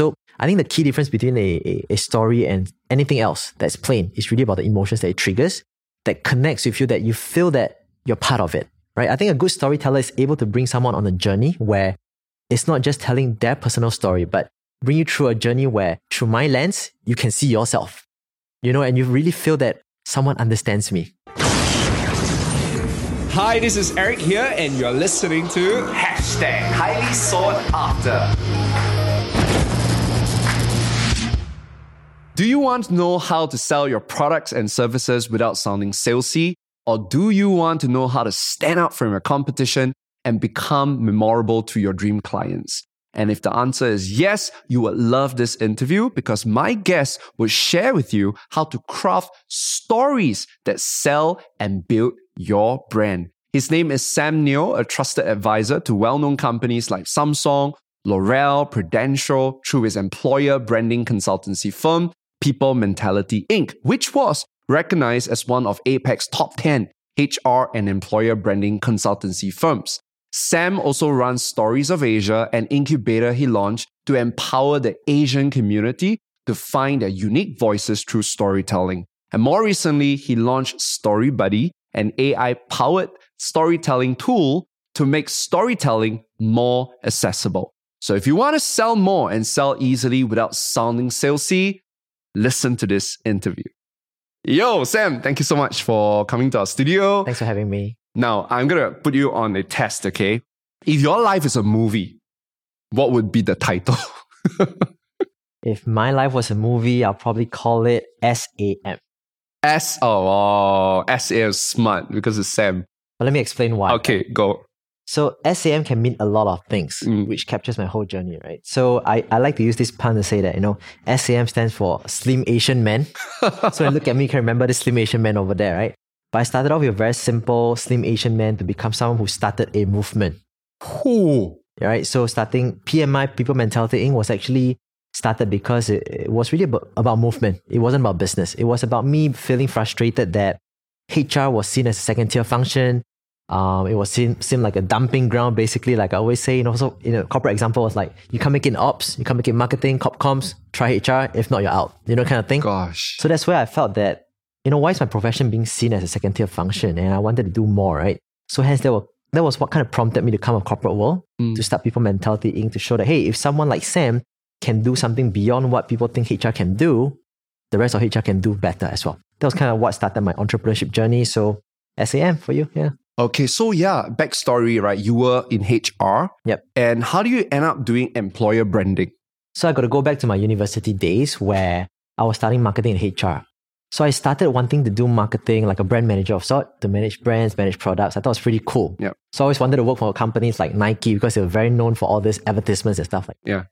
So I think the key difference between a, a, a story and anything else that's plain is really about the emotions that it triggers, that connects with you, that you feel that you're part of it, right? I think a good storyteller is able to bring someone on a journey where it's not just telling their personal story, but bring you through a journey where through my lens, you can see yourself, you know, and you really feel that someone understands me. Hi, this is Eric here, and you're listening to Hashtag highly sought after. Do you want to know how to sell your products and services without sounding salesy? Or do you want to know how to stand out from your competition and become memorable to your dream clients? And if the answer is yes, you would love this interview because my guest will share with you how to craft stories that sell and build your brand. His name is Sam Neo, a trusted advisor to well known companies like Samsung, L'Oreal, Prudential, through his employer branding consultancy firm, People Mentality Inc., which was recognized as one of APAC's top 10 HR and employer branding consultancy firms. Sam also runs Stories of Asia, an incubator he launched to empower the Asian community to find their unique voices through storytelling. And more recently, he launched Story Buddy, an AI powered storytelling tool to make storytelling more accessible. So if you want to sell more and sell easily without sounding salesy, listen to this interview. Yo, Sam, thank you so much for coming to our studio. Thanks for having me. Now, I'm going to put you on a test, okay? If your life is a movie, what would be the title? if my life was a movie, I'll probably call it SAM. S, oh, oh S is smart because it's Sam. But let me explain why. Okay, go. So SAM can mean a lot of things, mm. which captures my whole journey, right? So I, I like to use this pun to say that, you know, SAM stands for Slim Asian Man. so when you look at me, you can remember the Slim Asian Man over there, right? But I started off with a very simple Slim Asian Man to become someone who started a movement. Who? Right? So starting PMI, People Mentality Inc. was actually started because it, it was really about, about movement. It wasn't about business. It was about me feeling frustrated that HR was seen as a second tier function um, it was seen, seemed like a dumping ground, basically. Like I always say, you know, so you know, corporate example was like you can't make it in ops, you can't make it in marketing, cop comms, try HR. If not, you're out. You know, kind of thing. Gosh. So that's where I felt that, you know, why is my profession being seen as a second tier function? And I wanted to do more, right? So hence that was that was what kind of prompted me to come a corporate world mm. to start People Mentality Inc. to show that hey, if someone like Sam can do something beyond what people think HR can do, the rest of HR can do better as well. That was kind of what started my entrepreneurship journey. So SAM for you, yeah. Okay, so yeah, backstory, right? You were in HR. Yep. And how do you end up doing employer branding? So I got to go back to my university days where I was studying marketing and HR. So I started wanting to do marketing like a brand manager of sort to manage brands, manage products. I thought it was pretty cool. Yeah. So I always wanted to work for companies like Nike because they were very known for all these advertisements and stuff like that. Yeah.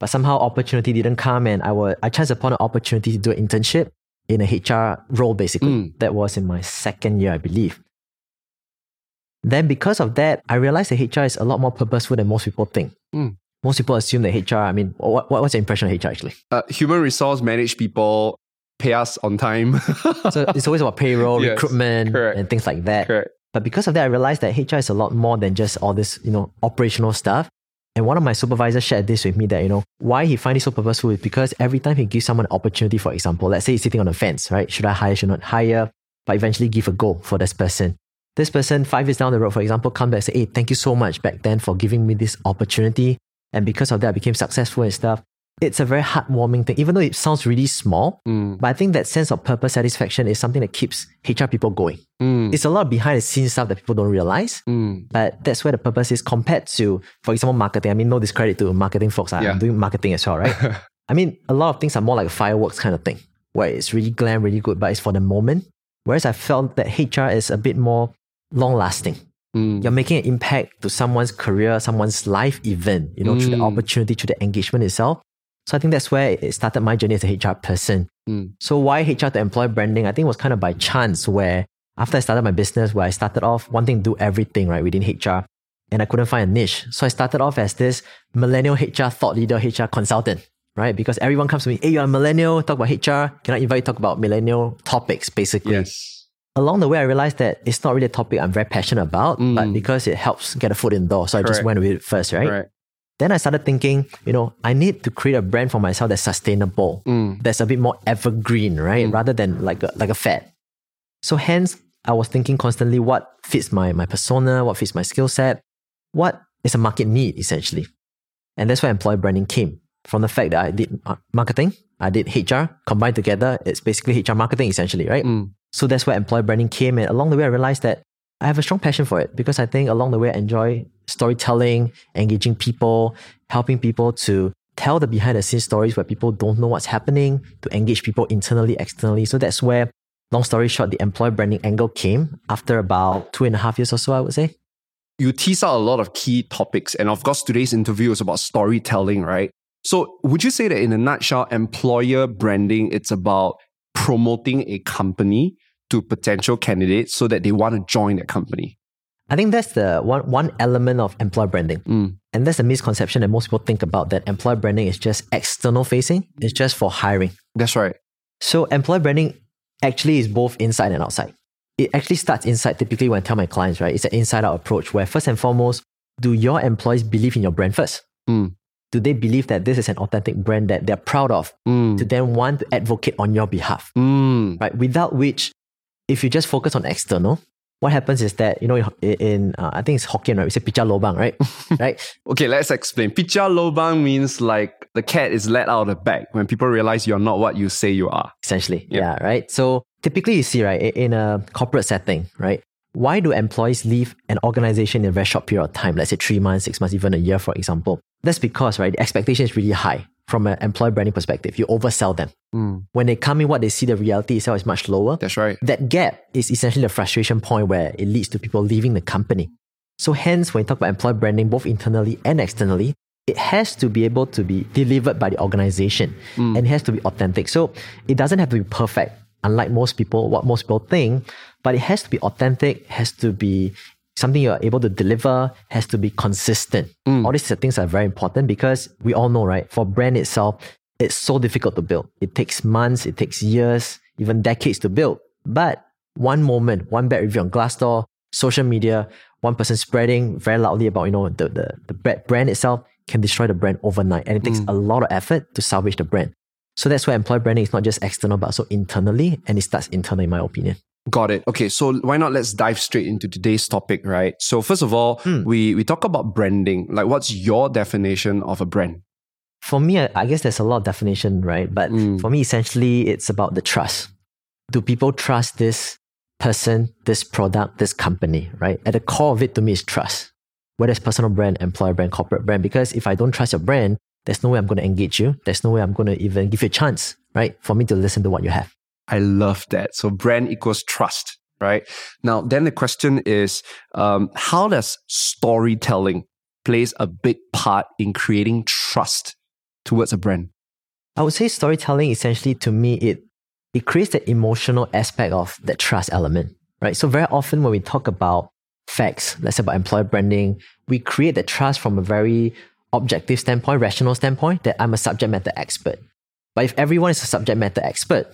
But somehow opportunity didn't come and I was I chanced upon an opportunity to do an internship in a HR role basically. Mm. That was in my second year, I believe. Then because of that, I realized that HR is a lot more purposeful than most people think. Mm. Most people assume that HR, I mean, what, what's your impression of HR actually? Uh, human resource manage people, pay us on time. so it's always about payroll, yes, recruitment, correct. and things like that. Correct. But because of that, I realized that HR is a lot more than just all this, you know, operational stuff. And one of my supervisors shared this with me that, you know, why he finds it so purposeful is because every time he gives someone an opportunity, for example, let's say he's sitting on a fence, right? Should I hire, should not hire? But eventually give a go for this person this person five years down the road, for example, come back and say, hey, thank you so much back then for giving me this opportunity. And because of that, I became successful and stuff. It's a very heartwarming thing, even though it sounds really small. Mm. But I think that sense of purpose satisfaction is something that keeps HR people going. Mm. It's a lot of behind the scenes stuff that people don't realize. Mm. But that's where the purpose is compared to, for example, marketing. I mean, no discredit to marketing folks. I'm doing marketing as well, right? I mean, a lot of things are more like fireworks kind of thing, where it's really glam, really good, but it's for the moment. Whereas I felt that HR is a bit more long lasting. Mm. You're making an impact to someone's career, someone's life event, you know, mm. through the mm. opportunity, through the engagement itself. So I think that's where it started my journey as a HR person. Mm. So why HR to employer branding? I think it was kind of by chance where after I started my business, where I started off wanting to do everything right within HR, and I couldn't find a niche. So I started off as this millennial HR thought leader, HR consultant, right? Because everyone comes to me, hey, you're a millennial, talk about HR. Can I invite you to talk about millennial topics, basically? Yes along the way, I realized that it's not really a topic I'm very passionate about, mm. but because it helps get a foot in the door, so Correct. I just went with it first, right? right? Then I started thinking, you know, I need to create a brand for myself that's sustainable, mm. that's a bit more evergreen, right? Mm. Rather than like a, like a fad. So hence, I was thinking constantly what fits my, my persona, what fits my skill set, what is a market need essentially. And that's where employer branding came from the fact that I did marketing, I did HR combined together. It's basically HR marketing essentially, right? Mm. So that's where employer branding came. And along the way, I realized that I have a strong passion for it because I think along the way, I enjoy storytelling, engaging people, helping people to tell the behind the scenes stories where people don't know what's happening, to engage people internally, externally. So that's where, long story short, the employer branding angle came after about two and a half years or so, I would say. You tease out a lot of key topics, and of course, today's interview is about storytelling, right? So, would you say that in a nutshell, employer branding it's about promoting a company to potential candidates so that they want to join that company? I think that's the one one element of employer branding. And that's a misconception that most people think about that employer branding is just external facing, it's just for hiring. That's right. So employer branding actually is both inside and outside. It actually starts inside typically when I tell my clients, right? It's an inside out approach where first and foremost, do your employees believe in your brand first? Mm. Do they believe that this is an authentic brand that they're proud of Mm. to then want to advocate on your behalf? Mm. right? Without which, if you just focus on external, what happens is that you know in, uh, I think it's Hokkien, right? We say picha lobang, right? right? Okay, let's explain. Picha lobang means like the cat is let out of the bag when people realize you're not what you say you are. Essentially, Yeah. yeah. right. So typically, you see, right, in a corporate setting, right? Why do employees leave an organization in a very short period of time? Let's say three months, six months, even a year, for example. That's because, right, the expectation is really high from an employer branding perspective. You oversell them. Mm. When they come in, what they see, the reality itself is much lower. That's right. that gap is essentially the frustration point where it leads to people leaving the company. So hence, when you talk about employer branding, both internally and externally, it has to be able to be delivered by the organization and it has to be authentic. So it doesn't have to be perfect, unlike most people, what most people think, but it has to be authentic, has to be something you're able to deliver, has to be consistent. Mm. All these things are very important because we all know, right? For brand itself, it's so difficult to build. It takes months, it takes years, even decades to build. But one moment, one bad review on Glassdoor, social media, one person spreading very loudly about you know the the, the brand itself can destroy the brand overnight, and it takes mm. a lot of effort to salvage the brand. So that's why employer branding is not just external, but also internally, and it starts internally, in my opinion. Got it. Okay, so why not let's dive straight into today's topic, right? So first of all, we we talk about branding. Like what's your definition of a brand? For me, I, I guess there's a lot of definition, right? But Mm. for me, essentially, it's about the trust. Do people trust this person, this product, this company, right? At the core of it, to me, is trust. Whether it's personal brand, employer brand, corporate brand. Because if I don't trust your brand, there's no way I'm going to engage you. There's no way I'm going to even give you a chance, right? For me to listen to what you have. I love that. So brand equals trust, right? Now, then the question is, um, how does storytelling plays a big part in creating trust towards a brand? I would say storytelling essentially to me it it creates the emotional aspect of that trust element, right? So very often when we talk about facts, let's say about employer branding, we create the trust from a very objective standpoint, rational standpoint, that I'm a subject matter expert. But if everyone is a subject matter expert,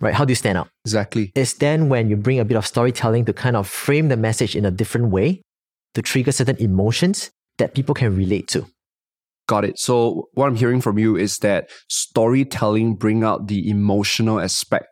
right, how do you stand out? Exactly. It's then when you bring a bit of storytelling to kind of frame the message in a different way to trigger certain emotions that people can relate to. Got it. So what I'm hearing from you is that storytelling bring out the emotional aspect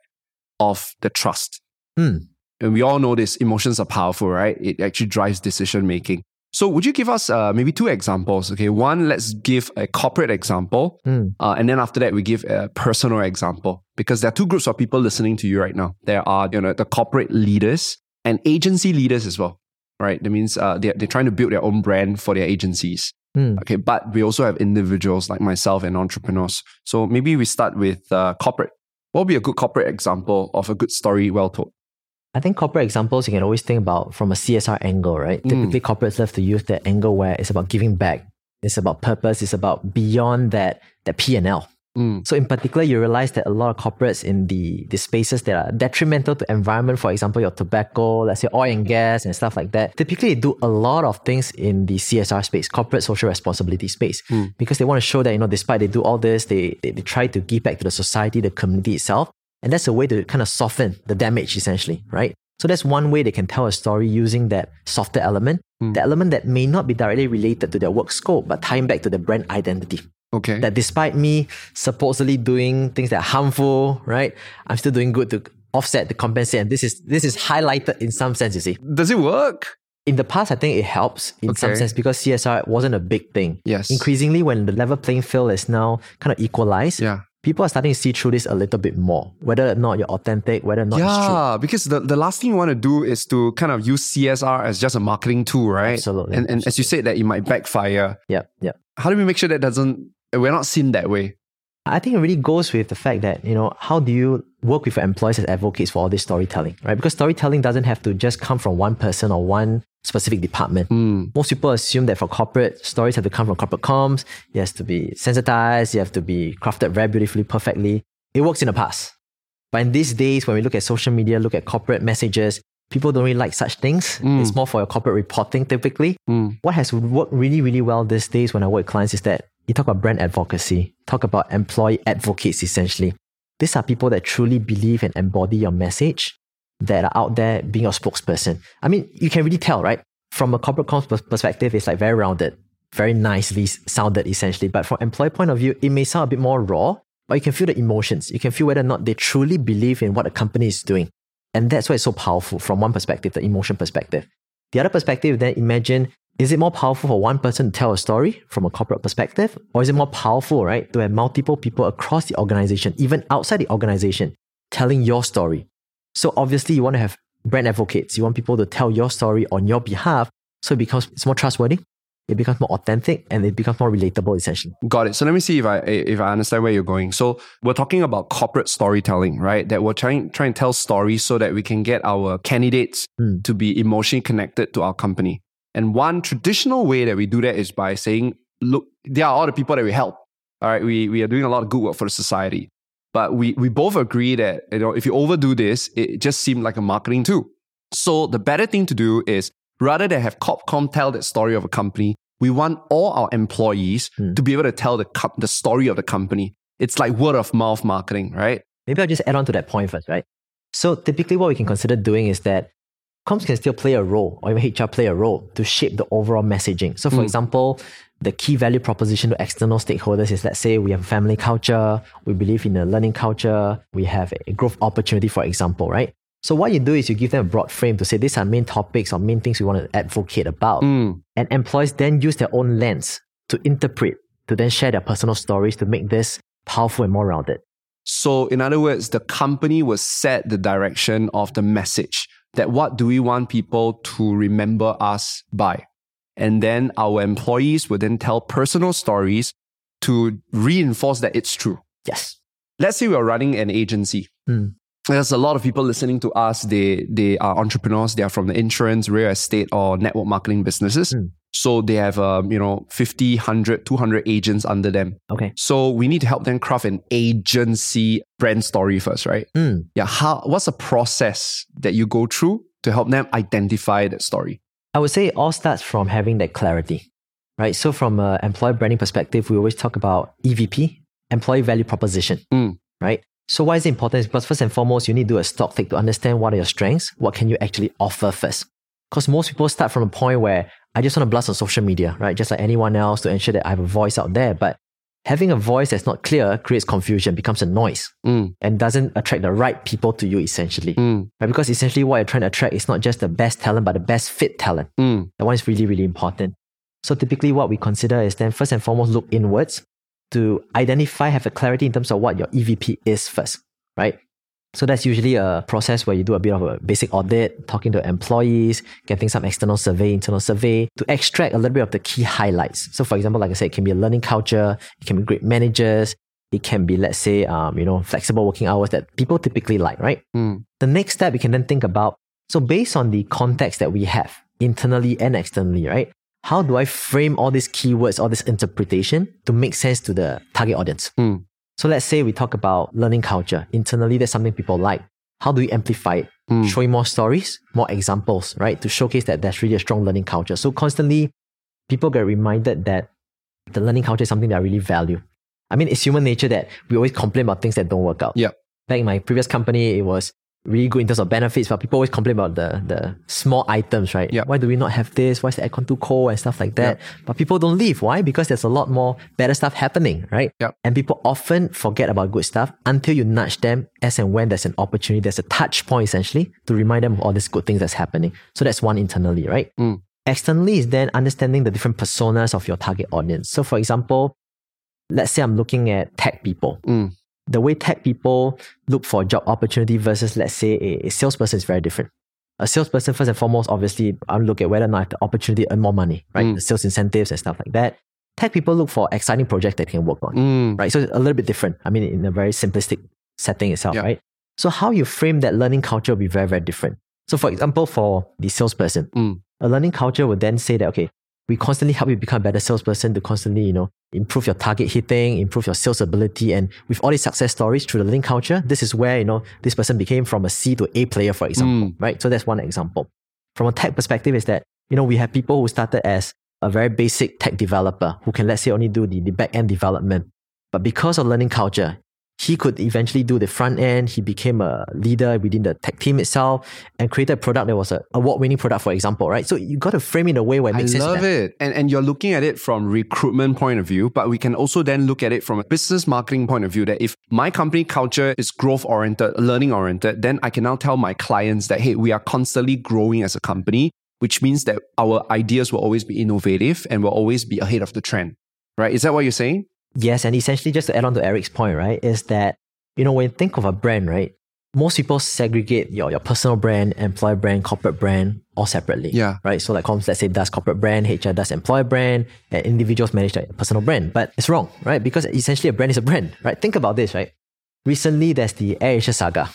of the trust. Hmm. And we all know this emotions are powerful, right? It actually drives decision making. So would you give us uh, maybe two examples? Okay, one, let's give a corporate example. Hmm. Uh, and then after that, we give a personal example because there are two groups of people listening to you right now. There are, you know, the corporate leaders and agency leaders as well, right? That means uh, they're, they're trying to build their own brand for their agencies. Hmm. Okay, but we also have individuals like myself and entrepreneurs. So maybe we start with uh, corporate. What would be a good corporate example of a good story well told? I think corporate examples you can always think about from a CSR angle, right? Mm. Typically, corporates love to use that angle where it's about giving back. It's about purpose. It's about beyond that that P and L. Mm. So in particular, you realize that a lot of corporates in the, the spaces that are detrimental to environment, for example, your tobacco, let's say oil and gas and stuff like that, typically do a lot of things in the CSR space, corporate social responsibility space, because they want to show that, you know, despite they do all this, they, they, they try to give back to the society, the community itself. And that's a way to kind of soften the damage essentially, right? So that's one way they can tell a story using that softer element, Mm. the element that may not be directly related to their work scope, but tying back to the brand identity. Okay. That despite me supposedly doing things that are harmful, right? I'm still doing good to offset, to compensate. And this is this is highlighted in some sense, you see. Does it work? In the past, I think it helps in some sense because CSR wasn't a big thing. Yes. Increasingly, when the level playing field is now kind of equalized, Yeah. People are starting to see through this a little bit more. Whether or not you're authentic, whether or not it's true. Yeah, because the, the last thing you want to do is to kind of use CSR as just a marketing tool, right? Absolutely, And, and as you said, that it might backfire. Yeah, yeah. How do we make sure that doesn't, we're not seen that way? I think it really goes with the fact that, you know, how do you work with your employees as advocates for all this storytelling, right? Because storytelling doesn't have to just come from one person or one specific department. Mm. Most people assume that for corporate, stories have to come from corporate comms. It has to be sensitized. You have to be crafted very beautifully, perfectly. It works in the past. But in these days, when we look at social media, look at corporate messages, people don't really like such things. Mm. It's more for your corporate reporting typically. Mm. What has worked really, really well these days when I work with clients is that you talk about brand advocacy, talk about employee advocates essentially. These are people that truly believe and embody your message that are out there being a spokesperson. I mean, you can really tell, right? From a corporate comms perspective, it's like very rounded, very nicely sounded essentially. But from employee point of view, it may sound a bit more raw, but you can feel the emotions. You can feel whether or not they truly believe in what a company is doing. And that's why it's so powerful from one perspective, the emotion perspective. The other perspective, then imagine is it more powerful for one person to tell a story from a corporate perspective? Or is it more powerful, right, to have multiple people across the organization, even outside the organization, telling your story? So obviously, you want to have brand advocates. You want people to tell your story on your behalf. So it becomes it's more trustworthy, it becomes more authentic, and it becomes more relatable, essentially. Got it. So let me see if I if I understand where you're going. So we're talking about corporate storytelling, right? That we're trying trying to tell stories so that we can get our candidates Hmm. to be emotionally connected to our company. And one traditional way that we do that is by saying, look, there are all the people that we help. All right, we we are doing a lot of good work for the society. But we we both agree that you know if you overdo this, it just seemed like a marketing tool. So the better thing to do is rather than have Copcom tell that story of a company, we want all our employees Hmm. to be able to tell the co- the story of the company. It's like word of mouth marketing, right? Maybe I'll just add on to that point first, right? So typically what we can consider doing is that comms can still play a role, or even HR play a role to shape the overall messaging. So for Mm. example, the key value proposition to external stakeholders is let's say we have a family culture, we believe in a learning culture, we have a growth opportunity, for example, right? So what you do is you give them a broad frame to say these are main topics or main things we want to advocate about. Mm. And employees then use their own lens to interpret, to then share their personal stories to make this powerful and more rounded. So, in other words, the company will set the direction of the message that what do we want people to remember us by? And then our employees will then tell personal stories to reinforce that it's true. Yes. Let's say we are running an agency. Hmm. There's a lot of people listening to us. They they are entrepreneurs. They are from the insurance, real estate, or network marketing businesses. Hmm. So they have, um, you know, 50, 100, 200 agents under them. Okay. So we need to help them craft an agency brand story first, right? Mm. Yeah. How? What's the process that you go through to help them identify that story? I would say it all starts from having that clarity, right? So from an employer branding perspective, we always talk about EVP, employee value proposition, Mm. right? So why is it important? Because first and foremost, you need to do a stock take to understand what are your strengths, what can you actually offer first. Because most people start from a point where I just want to blast on social media, right? Just like anyone else to ensure that I have a voice out there. But having a voice that's not clear creates confusion, becomes a noise, Mm. and doesn't attract the right people to you essentially. Mm. Right? Because essentially what you're trying to attract is not just the best talent, but the best fit talent. Mm. That one is really, really important. So typically what we consider is then first and foremost look inwards to identify, have a clarity in terms of what your EVP is first, right? So that's usually a process where you do a bit of a basic audit, talking to employees, getting some external survey, internal survey to extract a little bit of the key highlights. So for example, like I said, it can be a learning culture, it can be great managers, it can be, let's say, um, you know, flexible working hours that people typically like, right? Mm. The next step we can then think about so based on the context that we have internally and externally, right? How do I frame all these keywords, all this interpretation to make sense to the target audience? Hmm. So let's say we talk about learning culture. Internally, that's something people like. How do we amplify it? Mm. Showing more stories, more examples, right? To showcase that there's really a strong learning culture. So constantly, people get reminded that the learning culture is something that I really value. I mean, it's human nature that we always complain about things that don't work out. Yeah. Back in my previous company, it was really good in terms of benefits, but people always complain about the the small items, right? Yeah. Why do we not have this? Why is the aircon too cold and stuff like that? But people don't leave. Why? Because there's a lot more better stuff happening, right? Yeah. And people often forget about good stuff until you nudge them as and when there's an opportunity, there's a touch point essentially to remind them of all these good things that's happening. So that's one internally, right? Mm. Externally is then understanding the different personas of your target audience. So for example, let's say I'm looking at tech people. Mm. The way tech people look for a job opportunity versus, let's say, a, a salesperson is very different. A salesperson, first and foremost, obviously, I look at whether or not I have the opportunity to earn more money, right? Mm. The sales incentives and stuff like that. Tech people look for exciting projects that they can work on, Mm. right? So it's a little bit different. I mean, in a very simplistic setting itself, Yeah. right? So how you frame that learning culture will be very, very different. So for example, for the salesperson, Mm. a learning culture would then say that, okay, we constantly help you become a better salesperson to constantly, you know, improve your target hitting, improve your sales ability. And with all these success stories through the learning culture, this is where, you know, this person became from a C to A player, for example, Mm. right? So that's one example. From a tech perspective is that, you know, we have people who started as a very basic tech developer who can, let's say, only do the, the back end development. But because of learning culture, he could eventually do the front end. He became a leader within the tech team itself and created a product that was an award winning product, for example, right? So you got to frame it in a way where it I makes sense. to love it. And and you're looking at it from recruitment point of view, but we can also then look at it from a business marketing point of view that if my company culture is growth oriented, learning oriented, then I can now tell my clients that hey, we are constantly growing as a company, which means that our ideas will always be innovative and will always be ahead of the trend. Right? Is that what you're saying? Yes, and essentially just to add on to Eric's point, right, is that, you know, when you think of a brand, right, most people segregate your, your personal brand, employer brand, corporate brand all separately. Yeah. Right. So like Comms, let's say does corporate brand, HR does employer brand, and individuals manage their personal brand. But it's wrong, right? Because essentially a brand is a brand, right? Think about this, right? Recently there's the AirAsia saga,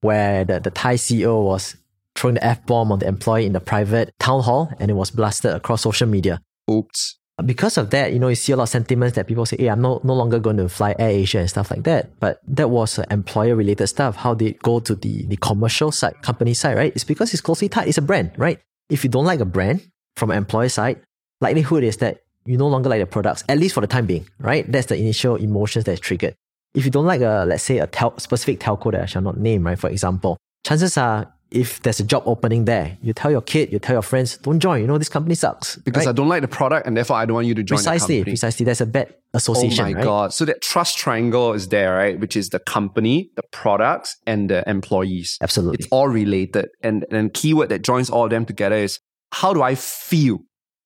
where the, the Thai CEO was throwing the F bomb on the employee in the private town hall and it was blasted across social media Oops. Because of that, you know, you see a lot of sentiments that people say, hey, I'm no, no longer going to fly Air Asia and stuff like that. But that was employer related stuff. How they go to the, the commercial side, company side, right? It's because it's closely tied. It's a brand, right? If you don't like a brand from an employer side, likelihood is that you no longer like the products, at least for the time being, right? That's the initial emotions that's triggered. If you don't like a, let's say, a tel- specific telco that I shall not name, right? For example, chances are if there's a job opening there, you tell your kid, you tell your friends, don't join. You know, this company sucks. Because right? I don't like the product and therefore I don't want you to join precisely, precisely. There's a bad association, Oh my right? god! So that trust triangle is there, right? Which is the company, the products, and the employees. Absolutely. It's all related, and and keyword that joins all of them together is how do I feel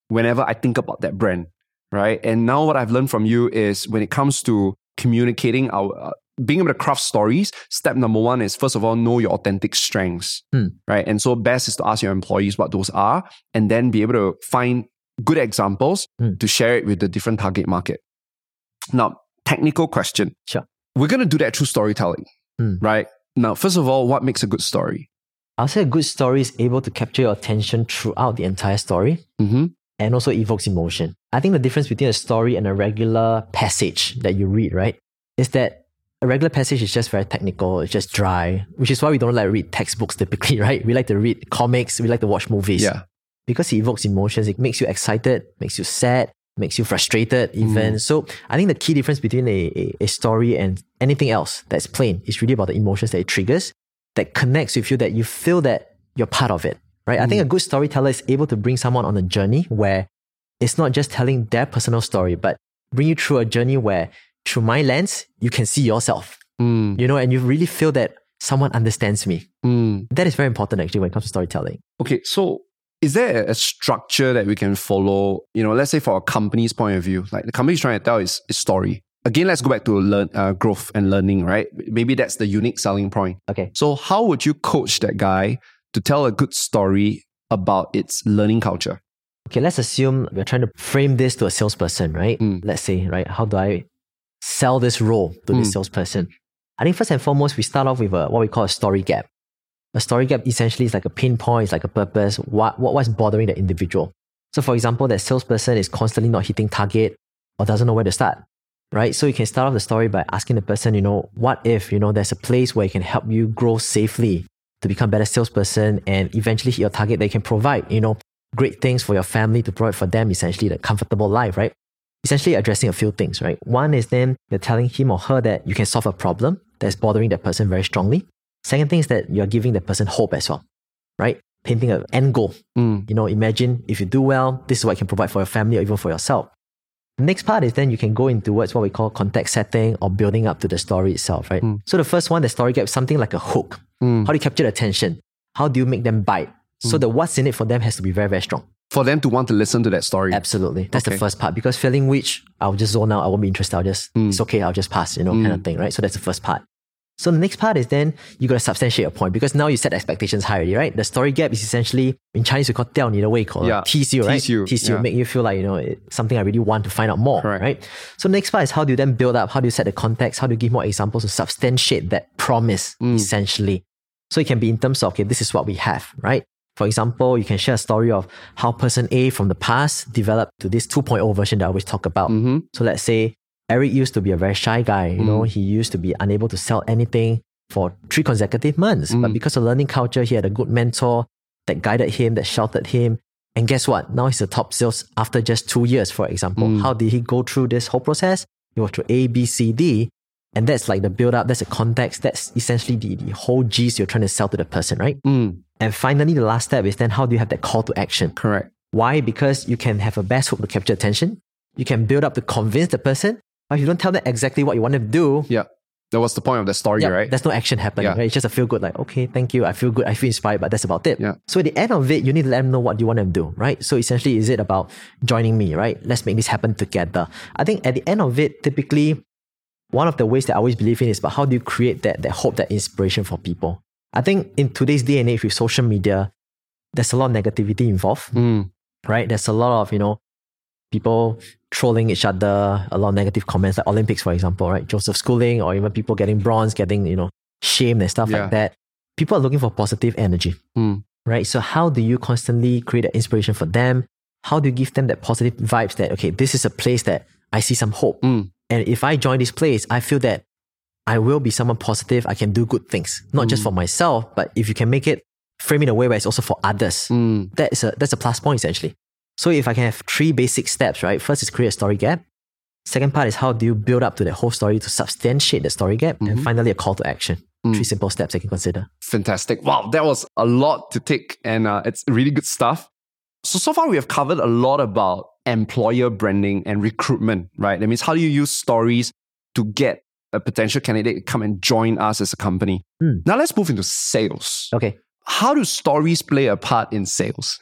whenever I think about that brand, right? And now what I've learned from you is when it comes to communicating our. Uh, being able to craft stories, step number one is first of all, know your authentic strengths, Hmm. right? And so, best is to ask your employees what those are and then be able to find good examples Hmm. to share it with the different target market. Now, technical question. Sure. We're going to do that through storytelling, Hmm. right? Now, first of all, what makes a good story? I'll say a good story is able to capture your attention throughout the entire story Mm-hmm. and also evokes emotion. I think the difference between a story and a regular passage that you read, right, is that a regular passage is just very technical, it's just dry, which is why we don't like to read textbooks typically, right? We like to read comics, we like to watch movies. Yeah. Because it evokes emotions, it makes you excited, makes you sad, makes you frustrated mm. even. So I think the key difference between a, a, a story and anything else that's plain is really about the emotions that it triggers, that connects with you, that you feel that you're part of it, right? I think mm. a good storyteller is able to bring someone on a journey where it's not just telling their personal story, but bring you through a journey where through my lens, you can see yourself, Mm, you know, and you really feel that someone understands me. mm. That is very important actually when it comes to storytelling. Okay, so is there a structure that we can follow? You know, let's say for a company's point of view, like the company's trying to tell its, is story. Again, let's go back to learn uh, growth and learning, right? Maybe that's the unique selling point. Okay. So, how would you coach that guy to tell a good story about its learning culture? Okay, let's assume we're trying to frame this to a salesperson, right? Mm. Let's say, right, how do I sell this role to this Mm. salesperson? I think first and foremost, we start off with a, what we call a story gap. A story gap essentially is like a pinpoint, it's like a purpose, what, what what's bothering the individual. So for example, that salesperson is constantly not hitting target or doesn't know where to start. Right? So you can start off the story by asking the person, you know, what if, you know, there's a place where it can help you grow safely to become a better salesperson and eventually hit your target they can provide, you know, great things for your family to provide for them, essentially the comfortable life, right? Essentially addressing a few things, right? One is then you're telling him or her that you can solve a problem that's bothering that person very strongly. Second thing is that you're giving the person hope as well, right? Painting an end goal. Mm. You know, imagine if you do well, this is what you can provide for your family or even for yourself. The next part is then you can go into what's what we call context setting or building up to the story itself, right? So the first one, the story gap, something like a hook. Mm. How do you capture the attention? How do you make them bite? So the what's in it for them has to be very, very strong For them to want to listen to that story. Absolutely. That's Okay. the first part. Because failing which I'll just zone out, I won't be interested. I'll just Mm. it's okay, I'll just pass, you know, kind of thing, right? So that's the first part. So the next part is then you gotta substantiate your point because now you set expectations high already, right? The story gap is essentially in Chinese we call 吊你的胃口, Yeah. tease you, right? Tease you, tease you, yeah. make you feel like you know it's something I really want to find out more, Correct. right? So next part is how do you then build up? How do you set the context? How do you give more examples to substantiate that promise Mm. essentially? So it can be in terms of okay, this is what we have, right? For example, you can share a story of how person A from the past developed to this 2.0 version that I always talk about. Mm-hmm. So let's say Eric used to be a very shy guy. You know, Mm. he used to be unable to sell anything for three consecutive months. But Mm. because of learning culture, he had a good mentor that guided him, that sheltered him. And guess what? Now he's a top sales after just two years, for example. Mm. How did he go through this whole process? He went through A, B, C, D. And that's like the build up, that's the context, that's essentially the, the whole gist you're trying to sell to the person, right? Mm. And finally, the last step is then how do you have that call to action? Correct. Why? Because you can have a best hook to capture attention. You can build up to convince the person. But if you don't tell them exactly what you want to do, Yeah. That was the point of the story, yeah, right? there's no action happening. Yeah. Right? It's just a feel good, like, okay, thank you. I feel good. I feel inspired, but that's about it. Yeah. So at the end of it, you need to let them know what you want them to do, right? So essentially, is it about joining me, right? Let's make this happen together. I think at the end of it, typically, one of the ways that I always believe in is about how do you create that, that hope, that inspiration for people. I think in today's day and age with social media, there's a lot of negativity involved Mm. right? There's a lot of, you know, people trolling each other, a lot of negative comments, like Olympics, for example, right? Joseph Schooling, or even people getting bronze, getting, you know, shamed and stuff Yeah. like that. People are looking for positive energy, Mm. right? So, how do you constantly create that inspiration for them? How do you give them that positive vibes that, okay, this is a place that I see some hope. Mm. And if I join this place, I feel that I will be someone positive. I can do good things, not just for myself, but if you can make it, frame it in a way where it's also for others Mm. that's a that's a plus point essentially. So if I can have three basic steps, right? First is create a story gap. Second part is how do you build up to the whole story to substantiate the story gap, and finally a call to action. Three simple steps I can consider. Fantastic. Wow, that was a lot to take, and uh, it's really good stuff. So, so far we have covered a lot about employer branding and recruitment, right? That means how do you use stories to get a potential candidate to come and join us as a company? Hmm. Now, let's move into sales. Okay. How do stories play a part in sales?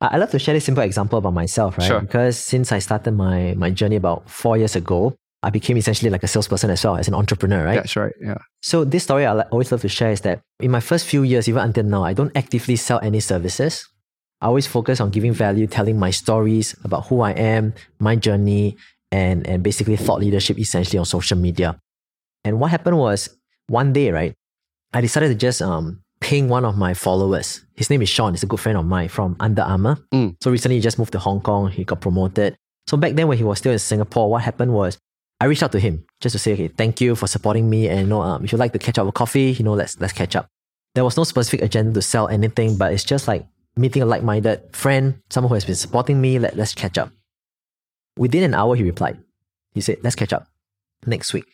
I love to share this simple example about myself, right? Sure. Because since I started my my journey about four years ago, I became essentially like a salesperson as well as an entrepreneur, right? That's right. Yeah. So this story I always love to share is that in my first few years, even until now, I don't actively sell any services. I always focus on giving value, telling my stories about who I am, my journey, and, and basically thought leadership essentially on social media. And what happened was one day, right, I decided to just um, ping one of my followers. His name is Sean. He's a good friend of mine from Under Armour. Mm. So recently he just moved to Hong Kong. He got promoted. So back then when he was still in Singapore, what happened was I reached out to him just to say, okay, thank you for supporting me. And you know, um, if you'd like to catch up with coffee, you know, let's let's catch up. There was no specific agenda to sell anything, but it's just like meeting a like-minded friend, someone who has been supporting me. Let, let's catch up. Within an hour, he replied. He said, let's catch up next week.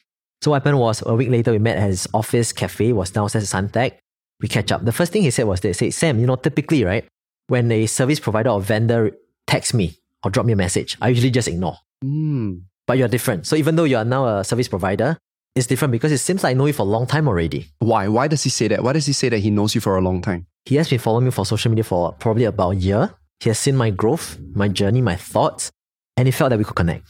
So what happened was a week later, we met at his office cafe, was downstairs at Suntec. We catch up. The first thing he said was this, said Sam, you know, typically, right, when a service provider or vendor texts me or drop me a message, I usually just ignore. Mm. But you're different. So even though you are now a service provider, it's different because it seems like I know you for a long time already. Why? Why does he say that? Why does he say that he knows you for a long time? He has been following me for social media for probably about a year. He has seen my growth, my journey, my thoughts, and he felt that we could connect.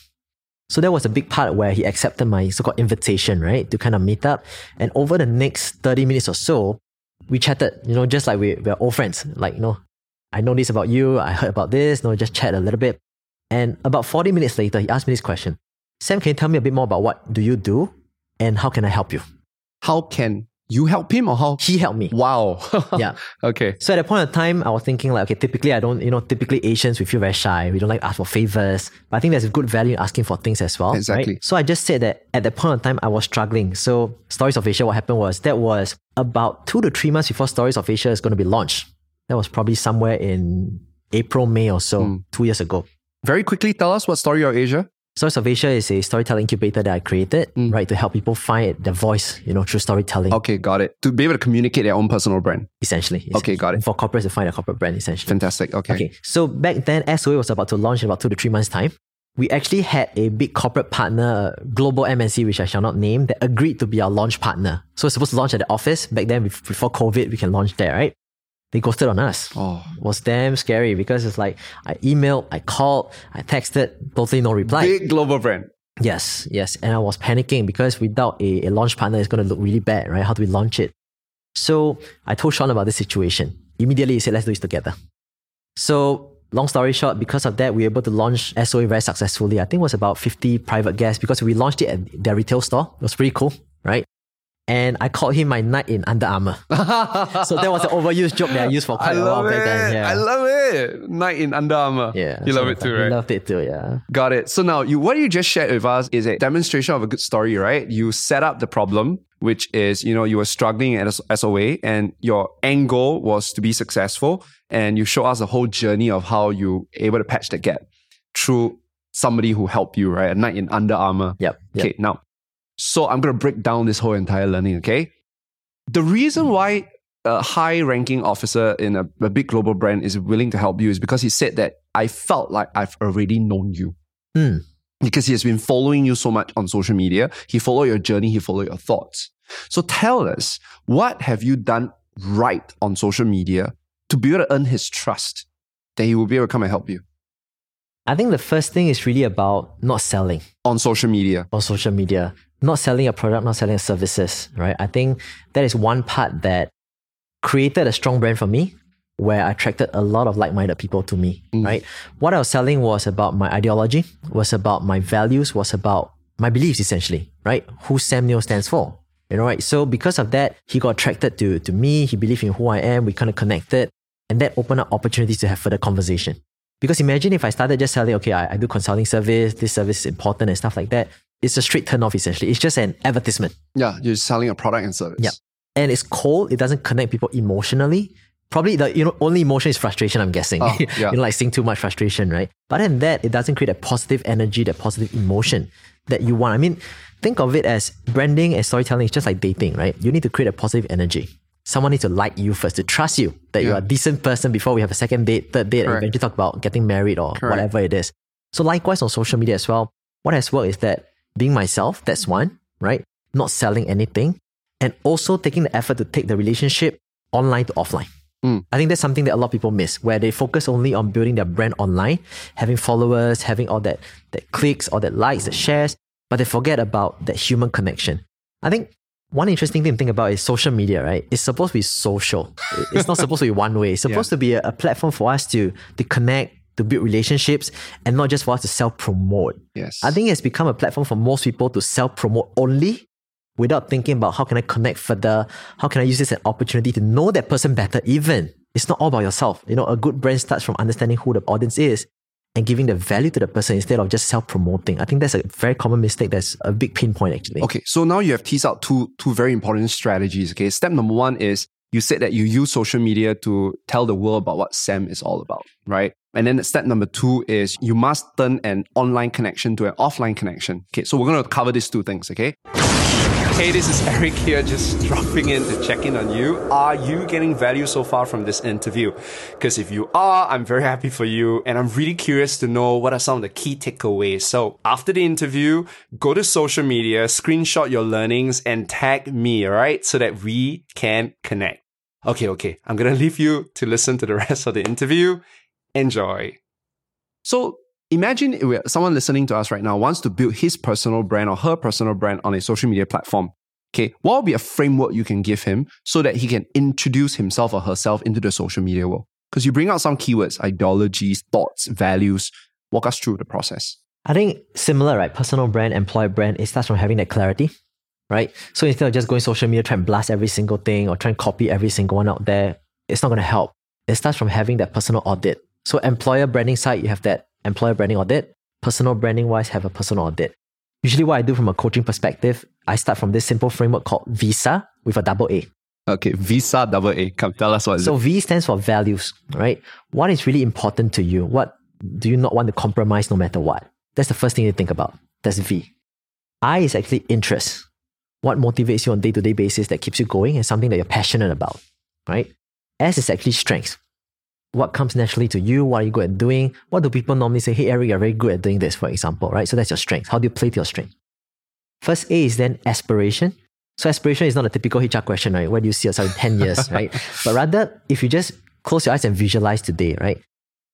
So that was a big part where he accepted my so-called invitation, right, to kind of meet up. And over the next 30 minutes or so, we chatted, you know, just like we, we're old friends. Like, you know, I know this about you, I heard about this, you know, just chat a little bit. And about 40 minutes later, he asked me this question. Sam, can you tell me a bit more about what do you do and how can I help you? How can you help him or how? He helped me. Wow. Yeah. Okay. So at that point of time, I was thinking like, okay, typically I don't, you know, typically Asians, we feel very shy. We don't like ask for favors. But I think there's a good value in asking for things as well. Exactly. Right? So I just said that at that point of time, I was struggling. So Stories of Asia, what happened was that was about two to three months before Stories of Asia is going to be launched. That was probably somewhere in April, May or so, Hmm. two years ago. Very quickly, tell us what story of Asia. Stories of Asia is a storytelling incubator that I created, mm. right, to help people find their voice, you know, through storytelling, Okay, got it. To be able to communicate their own personal brand. essentially. Okay, got it. For corporates to find a corporate brand, essentially. Fantastic. Okay. Okay, so back then, SOA was about to launch in about two to three months' time. We actually had a big corporate partner, global MNC, which I shall not name, that agreed to be our launch partner. So it's supposed to launch at the office. Back then, before COVID, we can launch there, right? They ghosted on us. Oh, It was damn scary because it's like I emailed, I called, I texted, totally no reply. big global brand. Yes, yes. And I was panicking because without a, a launch partner, it's going to look really bad, right? How do we launch it? So I told Sean about the situation. Immediately, he said, let's do this together. So, long story short, because of that, we were able to launch SOA very successfully. I think it was about 50 private guests because we launched it at their retail store. It was pretty cool, right? And I called him my knight in Under Armour. so that was an overused joke that I used for I quite a while back then. Yeah. I love it. Knight in Under Armour. yeah. You so love it too, he right? loved it too, yeah. Got it. So now, you what you just shared with us is a demonstration of a good story, right? You set up the problem, which is you know you were struggling at SOA, and your end goal was to be successful, and you show us a whole journey of how you able to patch the gap through somebody who helped you, right? A knight in Under Armour. Yep. yep. Okay, now, so I'm going to break down this whole entire learning, okay? The reason why a high ranking officer in a, a big global brand is willing to help you is because he said that I felt like I've already known you. Hmm. Because he has been following you so much on social media. He followed your journey, he followed your thoughts. So tell us, what have you done right on social media to be able to earn his trust that he will be able to come and help you I think the first thing is really about not selling. on social media? on social media, not selling a product, not selling services, right? I think that is one part that created a strong brand for me where I attracted a lot of like-minded people to me, mm. right? What I was selling was about my ideology, was about my values, was about my beliefs essentially, right? Who Sam Neo stands for. You know, right? So because of that, he got attracted to, to me, he believed in who I am, we kind of connected, and that opened up opportunities to have further conversation. Because imagine if I started just selling, okay, I, I do consulting service, this service is important and stuff like that. It's a straight turn off essentially. It's just an advertisement. Yeah, you're selling a product and service. Yeah. And it's cold. It doesn't connect people emotionally. Probably the you know only emotion is frustration, I'm guessing. Oh, yeah. you know, like seeing too much frustration, right? But then that it doesn't create a positive energy, that positive emotion that you want. I mean, think of it as branding and storytelling is just like dating, right? You need to create a positive energy. Someone needs to like you first, to trust you that you're a decent person before we have a second date, third date, Correct. and eventually talk about getting married or Correct. whatever it is. So likewise on social media as well, what has worked is that being myself, that's one, right? Not selling anything. And also taking the effort to take the relationship online to offline. Mm. I think that's something that a lot of people miss, where they focus only on building their brand online, having followers, having all that that clicks, all that likes, that shares, but they forget about that human connection. I think one interesting thing to think about is social media, right? It's supposed to be social. It's not supposed to be one way. It's supposed to be a, a platform for us to to connect, to build relationships, and not just for us to self promote. Yes. I think it's become a platform for most people to self promote only without thinking about how can I connect further? How can I use this as an opportunity to know that person better? Even it's not all about yourself. You know, a good brand starts from understanding who the audience is and giving the value to the person instead of just self promoting. I think that's a very common mistake. That's a big pinpoint actually. Okay, so now you have teased out two two very important strategies. Okay, step number one is you said that you use social media to tell the world about what SAM is all about, right? And then step number two is you must turn an online connection to an offline connection. Okay, so we're going to cover these two things. Okay. Hey, this is Eric here, just dropping in to check in on you. Are you getting value so far from this interview? Because if you are, I'm very happy for you, and I'm really curious to know what are some of the key takeaways. So after the interview, go to social media, screenshot your learnings, and tag me, alright, so that we can connect. Okay, okay, I'm gonna leave you to listen to the rest of the interview. Enjoy. So imagine someone listening to us right now wants to build his personal brand or her personal brand on a social media platform. Okay, what would be a framework you can give him so that he can introduce himself or herself into the social media world? Because you bring out some keywords, ideologies, thoughts, values. Walk us through the process. I think similar, right? Personal brand, employer brand, it starts from having that clarity, right? So instead of just going social media, try and blast every single thing or try and copy every single one out there, it's not going to help. It starts from having that personal audit. So employer branding side, you have that employer branding audit. Personal branding wise, have a personal audit. Usually what I do from a coaching perspective, I start from this simple framework called VISA with a double A. Okay, Visa double A. Come tell us what is So it. V stands for values, right? What is really important to you? What do you not want to compromise no matter what? That's the first thing you think about. That's V. I is actually interest. What motivates you on day to day basis that keeps you going and something that you're passionate about, right? S is actually strength. What comes naturally to you? What are you good at doing? What do people normally say? Hey, Eric, you're very good at doing this, for example, right? So that's your strength. How do you play to your strength? First A is then aspiration. So aspiration is not a typical HR question, right? Where do you see yourself in 10 years, right? But rather, if you just close your eyes and visualize today, right?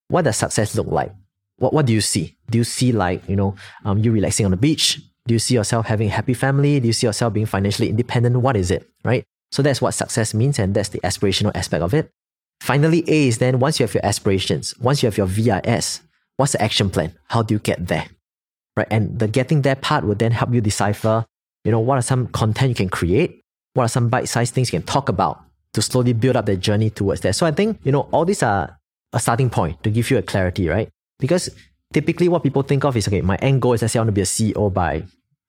What does success look like? What, what do you see? Do you see like, you know, um, you relaxing on the beach? Do you see yourself having a happy family? Do you see yourself being financially independent? What is it, right? So that's what success means, and that's the aspirational aspect of it. Finally, A is then once you have your aspirations, once you have your VIS, what's the action plan? How do you get there? Right? And the getting there part will then help you decipher, you know, what are some content you can create? What are some bite-sized things you can talk about to slowly build up the journey towards there? So I think, you know, all these are a starting point to give you a clarity, right? Because typically what people think of is okay, my end goal is let's say I want to be a CEO by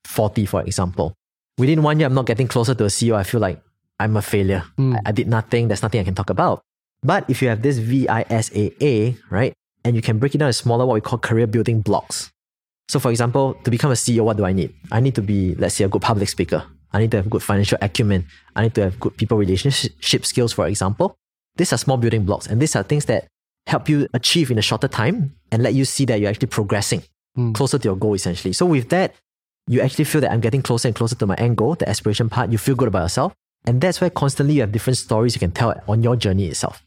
40, for example. Within one year, I'm not getting closer to a CEO. I feel like I'm a failure. Mm. I, I did nothing. There's nothing I can talk about. But if you have this VISA, right, and you can break it down into smaller, what we call career building blocks. So, for example, to become a CEO, what do I need? I need to be, let's say, a good public speaker. I need to have good financial acumen. I need to have good people relationship skills, for example. These are small building blocks, and these are things that help you achieve in a shorter time and let you see that you're actually progressing Mm. closer to your goal, essentially. So, with that, you actually feel that I'm getting closer and closer to my end goal, the aspiration part. You feel good about yourself. And that's where constantly you have different stories you can tell on your journey itself.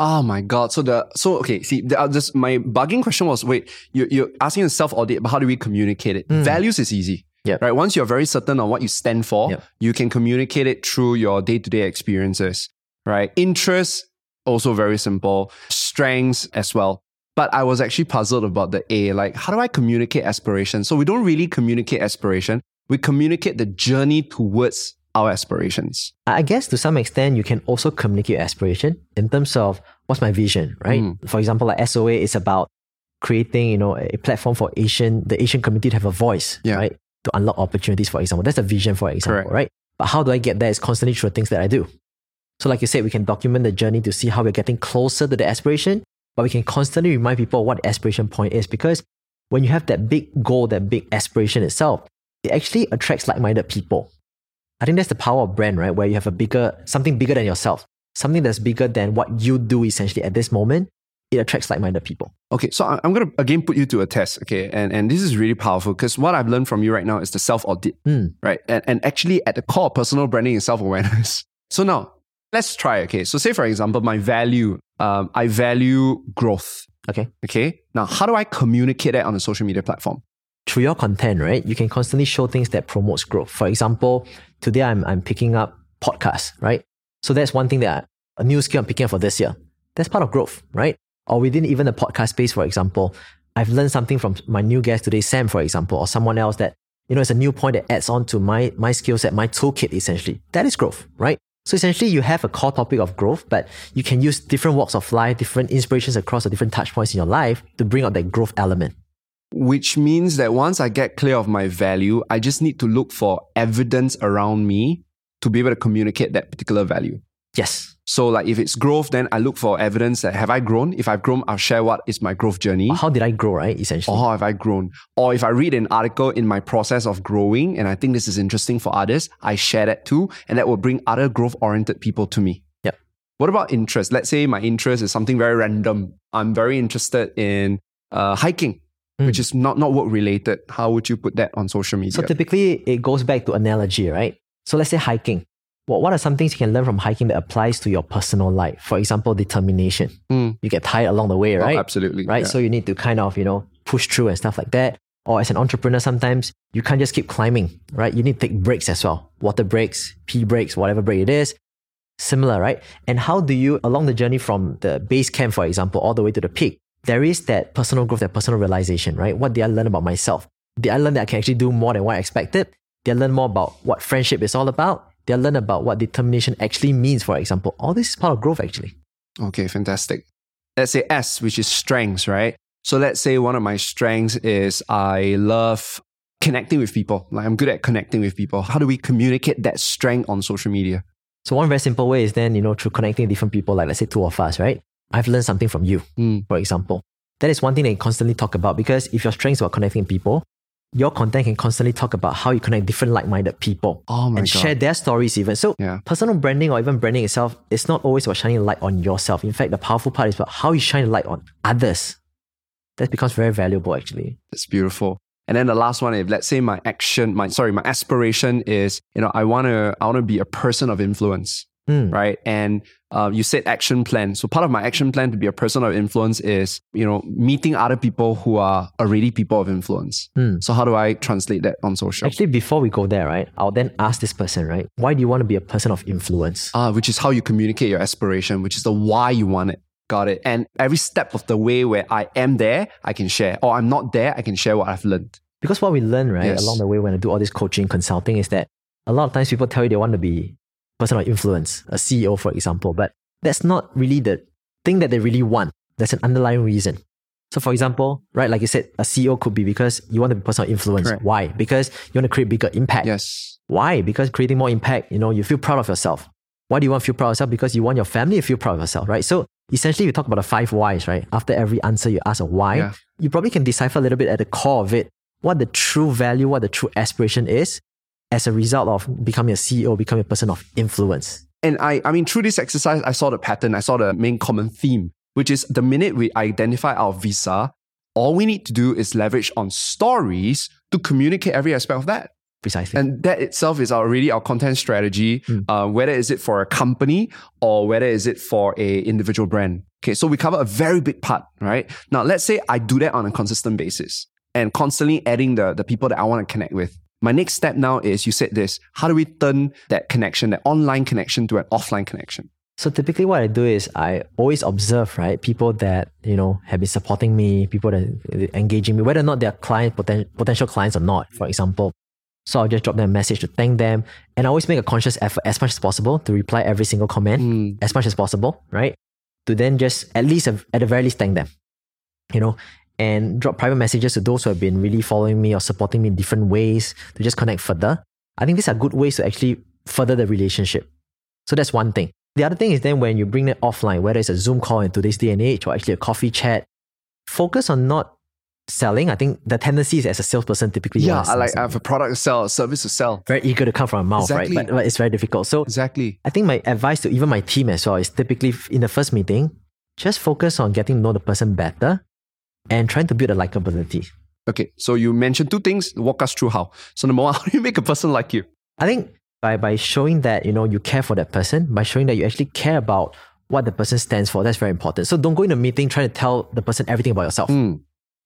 Oh my god! So the so okay. See, the, uh, just my bugging question was: Wait, you you're asking a self audit, but how do we communicate it? Mm. Values is easy, Yep. right? Once you're very certain on what you stand for, Yep. you can communicate it through your day to day experiences, right? Interests also very simple. Strengths as well. But I was actually puzzled about the A. Like, how do I communicate aspiration? So we don't really communicate aspiration. We communicate the journey towards our aspirations. I guess to some extent, you can also communicate your aspiration in terms of what's my vision, right? Mm. For example, like SOA is about creating, you know, a platform for Asian, the Asian community to have a voice, Yeah. right? To unlock opportunities, for example. That's a vision, for example, Correct. right? But how do I get there? It's constantly through the things that I do. So, like you said, we can document the journey to see how we're getting closer to the aspiration, but we can constantly remind people what the aspiration point is because when you have that big goal, that big aspiration itself, it actually attracts like minded people. I think that's the power of brand, right? Where you have a bigger, something bigger than yourself, something that's bigger than what you do essentially at this moment. It attracts like minded people. Okay, so I'm going to again put you to a test, okay? And and this is really powerful because what I've learned from you right now is the self audit, Mm. right? And, and actually, at the core, of personal branding is self awareness. So now, let's try, okay? So, say for example, my value, um, I value growth, Okay. okay? Now, how do I communicate that on a social media platform? Through your content, right? You can constantly show things that promotes growth. For example, today I'm, I'm picking up podcasts, right? So that's one thing that a new skill I'm picking up for this year. That's part of growth, right? Or within even the podcast space, for example, I've learned something from my new guest today, Sam, for example, or someone else that, you know, it's a new point that adds on to my, my skill set, my toolkit, essentially. That is growth, right? So essentially, you have a core topic of growth, but you can use different walks of life, different inspirations across the different touch points in your life to bring out that growth element. Which means that once I get clear of my value, I just need to look for evidence around me to be able to communicate that particular value. Yes. So, like if it's growth, then I look for evidence that have I grown? If I've grown, I'll share what is my growth journey. How did I grow, right? Essentially. Or how have I grown? Or if I read an article in my process of growing and I think this is interesting for others, I share that too. And that will bring other growth oriented people to me. Yep. What about interest? Let's say my interest is something very random. I'm very interested in uh, hiking, Mm. which is not, not work related. How would you put that on social media? So typically it goes back to analogy, right? So let's say hiking. Well, what are some things you can learn from hiking that applies to your personal life? For example, determination. Mm. You get tired along the way, Oh, right? absolutely. right? yeah. So you need to kind of, you know, push through and stuff like that. Or as an entrepreneur, sometimes you can't just keep climbing, right? You need to take breaks as well. Water breaks, pee breaks, whatever break it is. Similar, right? And how do you, along the journey from the base camp, for example, all the way to the peak, there is that personal growth, that personal realization, right? What did I learn about myself? Did I learn that I can actually do more than what I expected? Did I learn more about what friendship is all about? Did I learn about what determination actually means, for example? All this is part of growth, actually. Okay, fantastic. Let's say S, which is strengths, right? So let's say one of my strengths is I love connecting with people. Like I'm good at connecting with people. How do we communicate that strength on social media? So one very simple way is then, you know, through connecting different people, like let's say two of us, right? I've learned something from you, Mm. for example. that is one thing that you constantly talk about because if your strengths about connecting people, your content can constantly talk about how you connect different like-minded people Oh and God. share their stories even. So Yeah. personal branding or even branding itself it's not always about shining a light on yourself. In fact, the powerful part is about how you shine a light on others. That becomes very valuable actually. That's beautiful. And then the last one, if let's say my action, my sorry, my aspiration is, you know, I wanna I wanna be a person of influence, Mm. right? And uh, you said action plan. So part of my action plan to be a person of influence is, you know, meeting other people who are already people of influence. Mm. So how do I translate that on social? Actually, before we go there, right, I'll then ask this person, right, why do you want to be a person of influence? Ah, which is how you communicate your aspiration, which is the why you want it. Got it. And every step of the way where I am there, I can share. Or I'm not there, I can share what I've learned. Because what we learn, right, Yes. along the way when I do all this coaching, consulting, is that a lot of times people tell you they want to be person of influence, a CEO, for example, but that's not really the thing that they really want. There's an underlying reason. So, for example, right, like you said, a CEO could be because you want to be person of influence. Correct. Why? Because you want to create bigger impact. Yes. Why? Because creating more impact, you know, you feel proud of yourself. Why do you want to feel proud of yourself? Because you want your family to feel proud of yourself, right? So essentially, we talk about the five whys, right? After every answer, you ask a why. Yeah. You probably can decipher a little bit at the core of it what the true value, what the true aspiration is as a result of becoming a CEO, becoming a person of influence. And I, I mean, through this exercise, I saw the pattern, I saw the main common theme, which is the minute we identify our visa, all we need to do is leverage on stories to communicate every aspect of that. Precisely. And that itself is already our content strategy, Hmm. uh, whether is it for a company or whether is it for a individual brand. Okay, so we cover a very big part, right? Now, let's say I do that on a consistent basis and constantly adding the, the people that I want to connect with. My next step now is you said this, how do we turn that connection, that online connection to an offline connection? So typically what I do is I always observe, right, people that, you know, have been supporting me, people that are engaging me, whether or not they're client, poten- potential clients or not, for example. So I'll just drop them a message to thank them. And I always make a conscious effort as much as possible to reply every single comment Mm. as much as possible, right? To then just at least, at the very least, thank them, you know, and drop private messages to those who have been really following me or supporting me in different ways to just connect further. I think these are good ways to actually further the relationship. So that's one thing. The other thing is then when you bring it offline, whether it's a Zoom call in today's day and age or actually a coffee chat, focus on not selling. I think the tendency is as a salesperson typically Yeah, I like I have a product to sell, a service to sell. very eager to come from a mouth, Exactly. right? But, but it's very difficult. So Exactly. I think my advice to even my team as well is typically in the first meeting, just focus on getting to know the person better and trying to build a likability. Okay, so you mentioned two things. Walk us through how. So number one, how do you make a person like you? I think by by showing that you know you care for that person, by showing that you actually care about what the person stands for, that's very important. So don't go in a meeting trying to tell the person everything about yourself. Mm.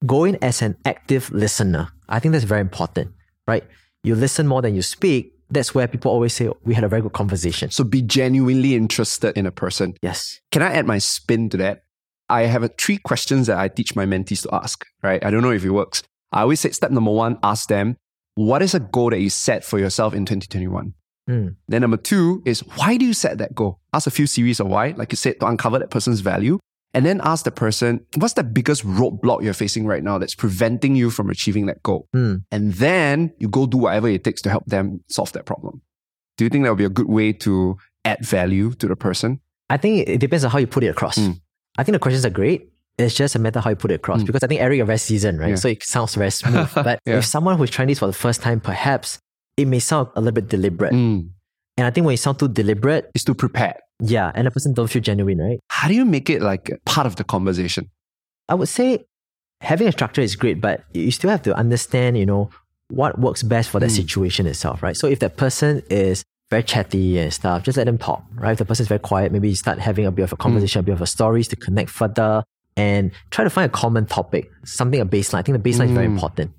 Go in as an active listener. I think that's very important, right? You listen more than you speak. That's where people always say we had a very good conversation. So be genuinely interested in a person. Yes. Can I add my spin to that? I have a, three questions that I teach my mentees to ask, right? I don't know if it works. I always say step number one, ask them, what is a goal that you set for yourself in 2021? Mm. Then number two is why do you set that goal? Ask a few series of why, like you said, to uncover that person's value. And then ask the person, what's the biggest roadblock you're facing right now that's preventing you from achieving that goal? Mm. And then you go do whatever it takes to help them solve that problem. Do you think that would be a good way to add value to the person? I think it depends on how you put it across. Mm. I think the questions are great. It's just a matter how you put it across. Mm. Because I think Eric, you're very seasoned, right? Yeah. So it sounds very smooth. But Yeah. if someone who's trying this for the first time, perhaps it may sound a little bit deliberate. Mm. And I think when you sound too deliberate, Is to prepare. yeah, and the person don't feel genuine, right? How do you make it like part of the conversation? I would say having a structure is great, but you still have to understand, you know, what works best for that Mm. situation itself, right? So if that person is very chatty and stuff, just let them talk, right? If the person is very quiet, maybe you start having a bit of a conversation, a bit of a stories to connect further and try to find a common topic, something a baseline. I think the baseline is very Mm. important,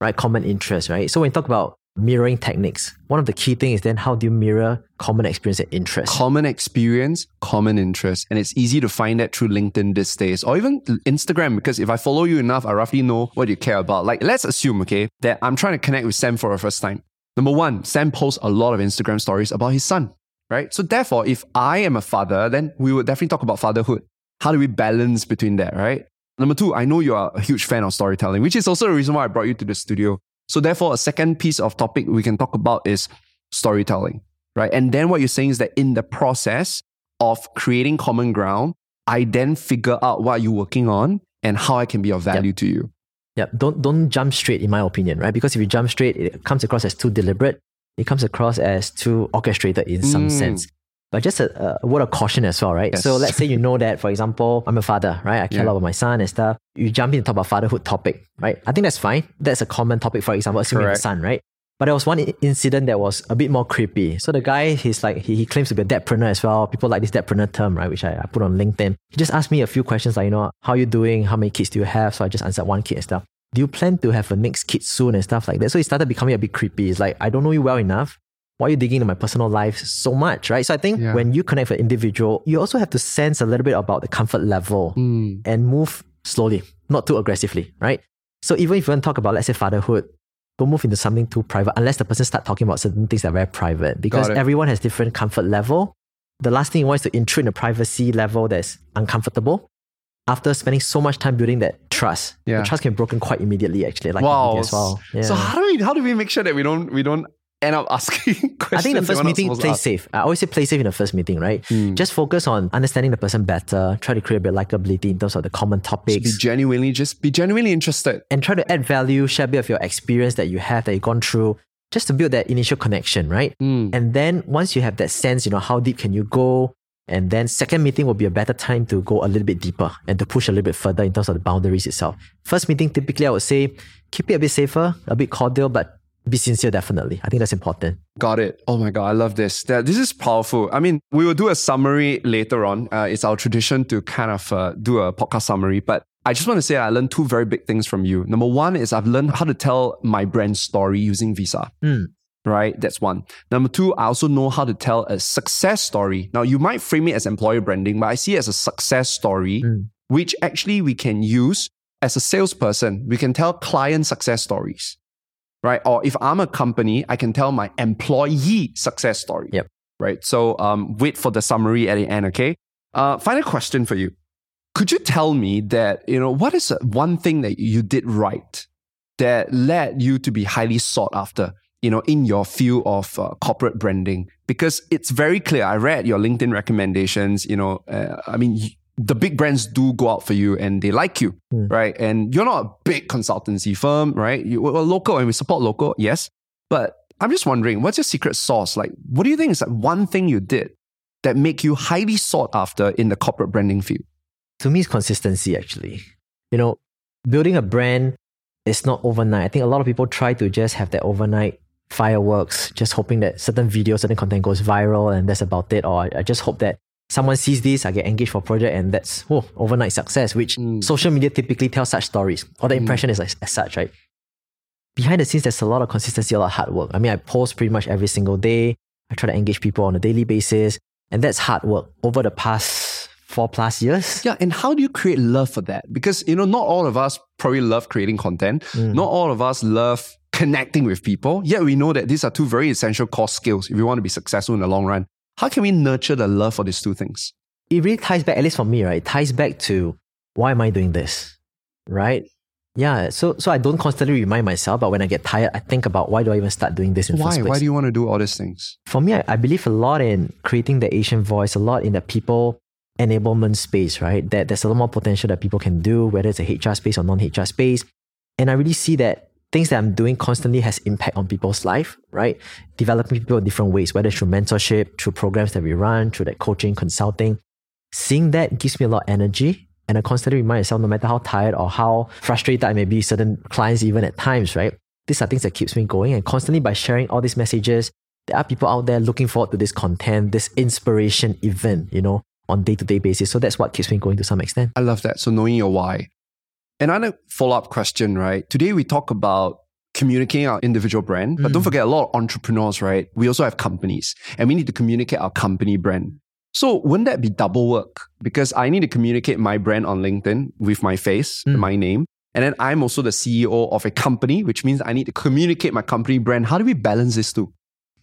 right? Common interest, right? So when you talk about mirroring techniques, one of the key things is then how do you mirror common experience and interest? Common experience, common interest. And it's easy to find that through LinkedIn these days or even Instagram because if I follow you enough, I roughly know what you care about. Like, let's assume, okay, that I'm trying to connect with Sam for the first time. Number one, Sam posts a lot of Instagram stories about his son, right? So therefore, if I am a father, then we would definitely talk about fatherhood. How do we balance between that, right? Number two, I know you are a huge fan of storytelling, which is also the reason why I brought you to the studio. So therefore, a second piece of topic we can talk about is storytelling, right? And then what you're saying is that in the process of creating common ground, I then figure out what you're working on and how I can be of value to you. Yeah, don't don't jump straight, in my opinion, right? Because if you jump straight, it comes across as too deliberate. It comes across as too orchestrated in some Mm. sense. But just a, a word of caution as well, right? Yes. So let's say you know that, for example, I'm a father, right? I care a Yeah. lot about my son and stuff. You jump in to talk about fatherhood topic, right? I think that's fine. That's a common topic, for example, assuming you have a son, right? But there was one incident that was a bit more creepy. So the guy, he's like, he, he claims to be a dadpreneur as well. People like this dadpreneur term, right? Which I, I put on LinkedIn. He just asked me a few questions like, you know, how you doing? How many kids do you have? So I just answered one kid and stuff. Do you plan to have a next kid soon and stuff like that? So it started becoming a bit creepy. It's like, I don't know you well enough. Why are you digging into my personal life so much, right? So I think Yeah. when you connect with an individual, you also have to sense a little bit about the comfort level Mm. and move slowly, not too aggressively, right? So even if you want to talk about, let's say, fatherhood, don't move into something too private unless the person start talking about certain things that are very private because everyone has different comfort level. The last thing you want is to intrude in a privacy level that's uncomfortable. After spending so much time building that trust, Yeah. the trust can be broken quite immediately. Actually, like wow. as well. Yeah. So how do we how do we make sure that we don't we don't end up asking questions? I think the first meeting, play safe. I always say play safe in the first meeting, right? Mm. Just focus on understanding the person better. Try to create a bit of likability in terms of the common Just topics. be genuinely just be genuinely interested. and try to add value, share a bit of your experience that you have, that you've gone through, just to build that initial connection, right? Mm. And then once you have that sense, you know, how deep can you go? And then second meeting will be a better time to go a little bit deeper and to push a little bit further in terms of the boundaries itself. First meeting, typically I would say keep it a bit safer, a bit cordial, but be sincere definitely. I think that's important. Got it. Oh my god, I love this. That this is powerful. I mean, we will do a summary later on. Uh, it's our tradition to kind of uh, do a podcast summary, but I just want to say I learned two very big things from you. Number one is I've learned how to tell my brand story using Visa. Mm. Right, that's one. Number two, I also know how to tell a success story. Now, you might frame it as employer branding, but I see it as a success story, Mm. which actually we can use as a salesperson. We can tell client success stories right? Or if I'm a company, I can tell my employee success story. Yep. Right. So um, wait for the summary at the end. Okay. Uh, final question for you. Could you tell me that you know what is one thing that you did right that led you to be highly sought after? You know, in your field of uh, corporate branding, because it's very clear. I read your LinkedIn recommendations. You know, uh, I mean, the big brands do go out for you and they like you Hmm. right? And you're not a big consultancy firm, right? You, we're local and we support local, yes. But I'm just wondering, what's your secret sauce? Like, what do you think is like one thing you did that make you highly sought after in the corporate branding field? to me, it's consistency actually. You know, building a brand is not overnight. I think a lot of people try to just have that overnight fireworks, just hoping that certain video, certain content goes viral and that's about it. Or I just hope that someone sees this, I get engaged for a project and that's oh, overnight success, which Mm. social media typically tells such stories. Or the impression is like, as such, right? Behind the scenes, there's a lot of consistency, a lot of hard work. I mean, I post pretty much every single day. I try to engage people on a daily basis. And that's hard work over the past four plus years. Yeah, and how do you create love for that? Because you know, not all of us probably love creating content. Mm. Not all of us love connecting with people. Yet we know that these are two very essential core skills if you want to be successful in the long run. How can we nurture the love for these two things? it really ties back, at least for me, right? It ties back to why am I doing this? Right? Yeah. So so I don't constantly remind myself, but when I get tired, I think about why do I even start doing this in Why? first place? Why do you want to do all these things? for me, I, I believe a lot in creating the Asian voice, a lot in the people enablement space, right? That there's a lot more potential that people can do, whether it's a HR space or non-HR space. And I really see that things that I'm doing constantly has impact on people's life, right? Developing people in different ways, whether through mentorship, through programs that we run, through that coaching, consulting. Seeing that gives me a lot of energy. And I constantly remind myself, no matter how tired or how frustrated I may be, certain clients even at times, right? These are things that keeps me going. And constantly by sharing all these messages, there are people out there looking forward to this content, this inspiration event, you know, on day-to-day basis. So that's what keeps me going to some extent. I love that. So knowing your why. Another follow-up question, right? Today we talk about communicating our individual brand, but don't Mm. forget a lot of entrepreneurs, right? We also have companies and we need to communicate our company brand. So wouldn't that be double work? Because I need to communicate my brand on LinkedIn with my face, Mm. my name. And then I'm also the CEO of a company, which means I need to communicate my company brand. How do we balance this two?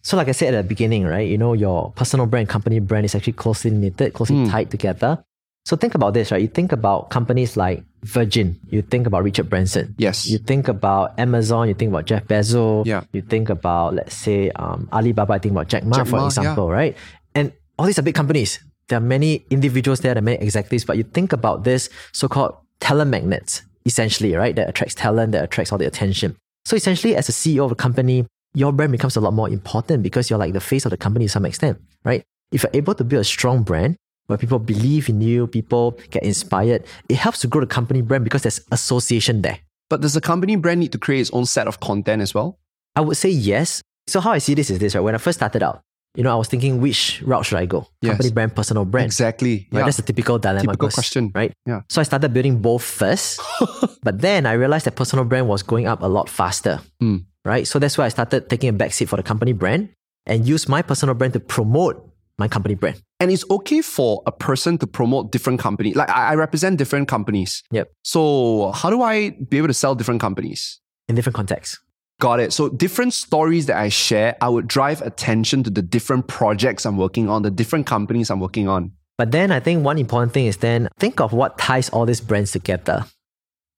So like I said at the beginning, right, you know, your personal brand, company brand is actually closely knitted, closely Mm. tied together. So think about this, right? You think about companies like Virgin, you think about Richard Branson. Yes. You think about Amazon, you think about Jeff Bezos. Yeah. You think about, let's say, um, Alibaba, I think about Jack Ma, Jack for Ma, example, right? And all these are big companies. There are many individuals there, there are many executives, but you think about this so-called talent magnets, essentially, right? That attracts talent, that attracts all the attention. So essentially, as a CEO of a company, your brand becomes a lot more important because you're like the face of the company to some extent, right? If you're able to build a strong brand where people believe in you, people get inspired, it helps to grow the company brand because there's association there. But does the company brand need to create its own set of content as well? I would say yes. So how I see this is this, right? When I first started out, you know, I was thinking which route should I go? Yes. Company brand, personal brand. Exactly. Right? Yeah. That's a typical dilemma. Typical question. Right? Yeah. So I started building both first. but then I realized that personal brand was going up a lot faster. Hmm. Right? So that's why I started taking a backseat for the company brand and use my personal brand to promote my company brand. And it's okay for a person to promote different companies. Like I I represent different companies. Yep. So how do I be able to sell different companies? In different contexts. Got it. So different stories that I share, I would drive attention to the different projects I'm working on, the different companies I'm working on. But then I think one important thing is then think of what ties all these brands together.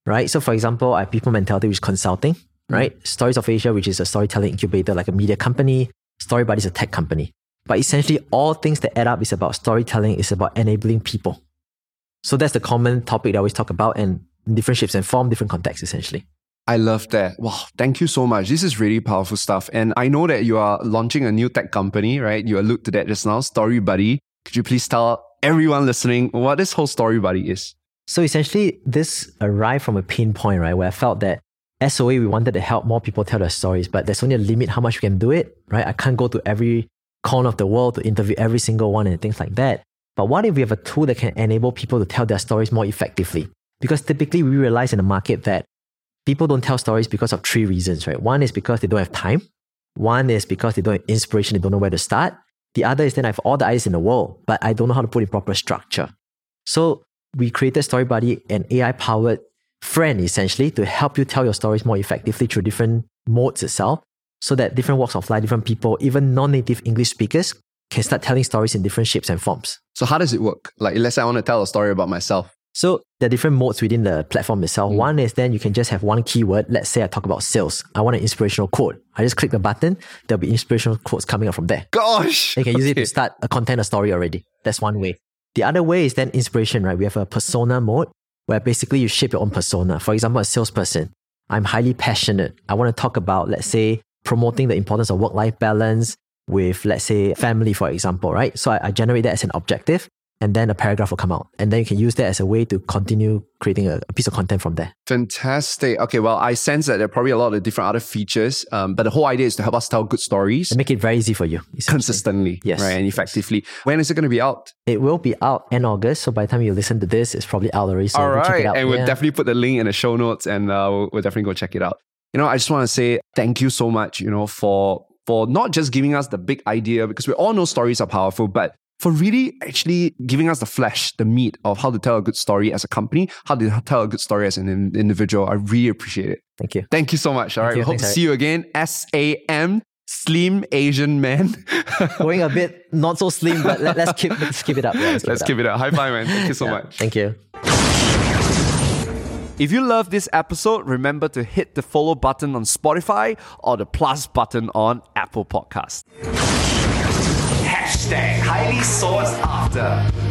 Right? So for example, I have people mentality, which is consulting, mm. right? Stories of Asia, which is a storytelling incubator, like a media company. StoryBuddy is a tech company. But essentially, all things that add up is about storytelling, is about enabling people. So that's the common topic that I always talk about, and in different shapes and form, different contexts, essentially. I love that. Wow, thank you so much. This is really powerful stuff. And I know that you are launching a new tech company, right? You allude to that just now, StoryBuddy. Could you please tell everyone listening what this whole StoryBuddy is? So essentially, this arrived from a pain point, right? Where I felt that SOA, we wanted to help more people tell their stories, but there's only a limit how much we can do it, right? I can't go to every corner of the world to interview every single one and things like that. But what if we have a tool that can enable people to tell their stories more effectively? Because typically we realize in the market that people don't tell stories because of three reasons, right? One is because they don't have time. One is because they don't have inspiration, they don't know where to start. The other is then I have all the ideas in the world, but I don't know how to put in proper structure. So we created StoryBuddy, an AI powered friend essentially to help you tell your stories more effectively through different modes itself so that different walks of life, different people, even non native English speakers can start telling stories in different shapes and forms. So how does it work? Like let's say I want to tell a story about myself. So there are different modes within the platform Mm. itself. One is then you can just have one keyword. Let's say I talk about sales. I want an inspirational quote. I just click the button. There'll be inspirational quotes coming up from there. Gosh. You can use it to start a content, a story already. That's one way. The other way is then inspiration, right? We have a persona mode where basically you shape your own persona. For example, a salesperson. I'm highly passionate. I want to talk about, let's say, promoting the importance of work life balance with, let's say, family, for example, right? So I, I generate that as an objective and then a paragraph will come out. And then you can use that as a way to continue creating a, a piece of content from there. Fantastic. Okay, well, I sense that there are probably a lot of different other features, um, but the whole idea is to help us tell good stories And make it very easy for you. consistently, Yes. right, and effectively. When is it going to be out? It will be out in August. So by the time you listen to this, it's probably out already. So All right, it out. and we'll Yeah. definitely put the link in the show notes, and uh, we'll, we'll definitely go check it out. You know, I just want to say thank you so much. You know, for for not just giving us the big idea because we all know stories are powerful, but for really actually giving us the flesh, the meat of how to tell a good story as a company, how to tell a good story as an individual. I really appreciate it. Thank you. Thank you so much. All right, you. we hope to see you again. S A M, Slim Asian Man. Going a bit not so slim, but let, us keep let's keep it up. Yeah, Let's give it up. high five, man. Thank you so Yeah, much. Thank you. If you love this episode, remember to hit the follow button on Spotify or the plus button on Apple Podcast. Hashtag highly sought after.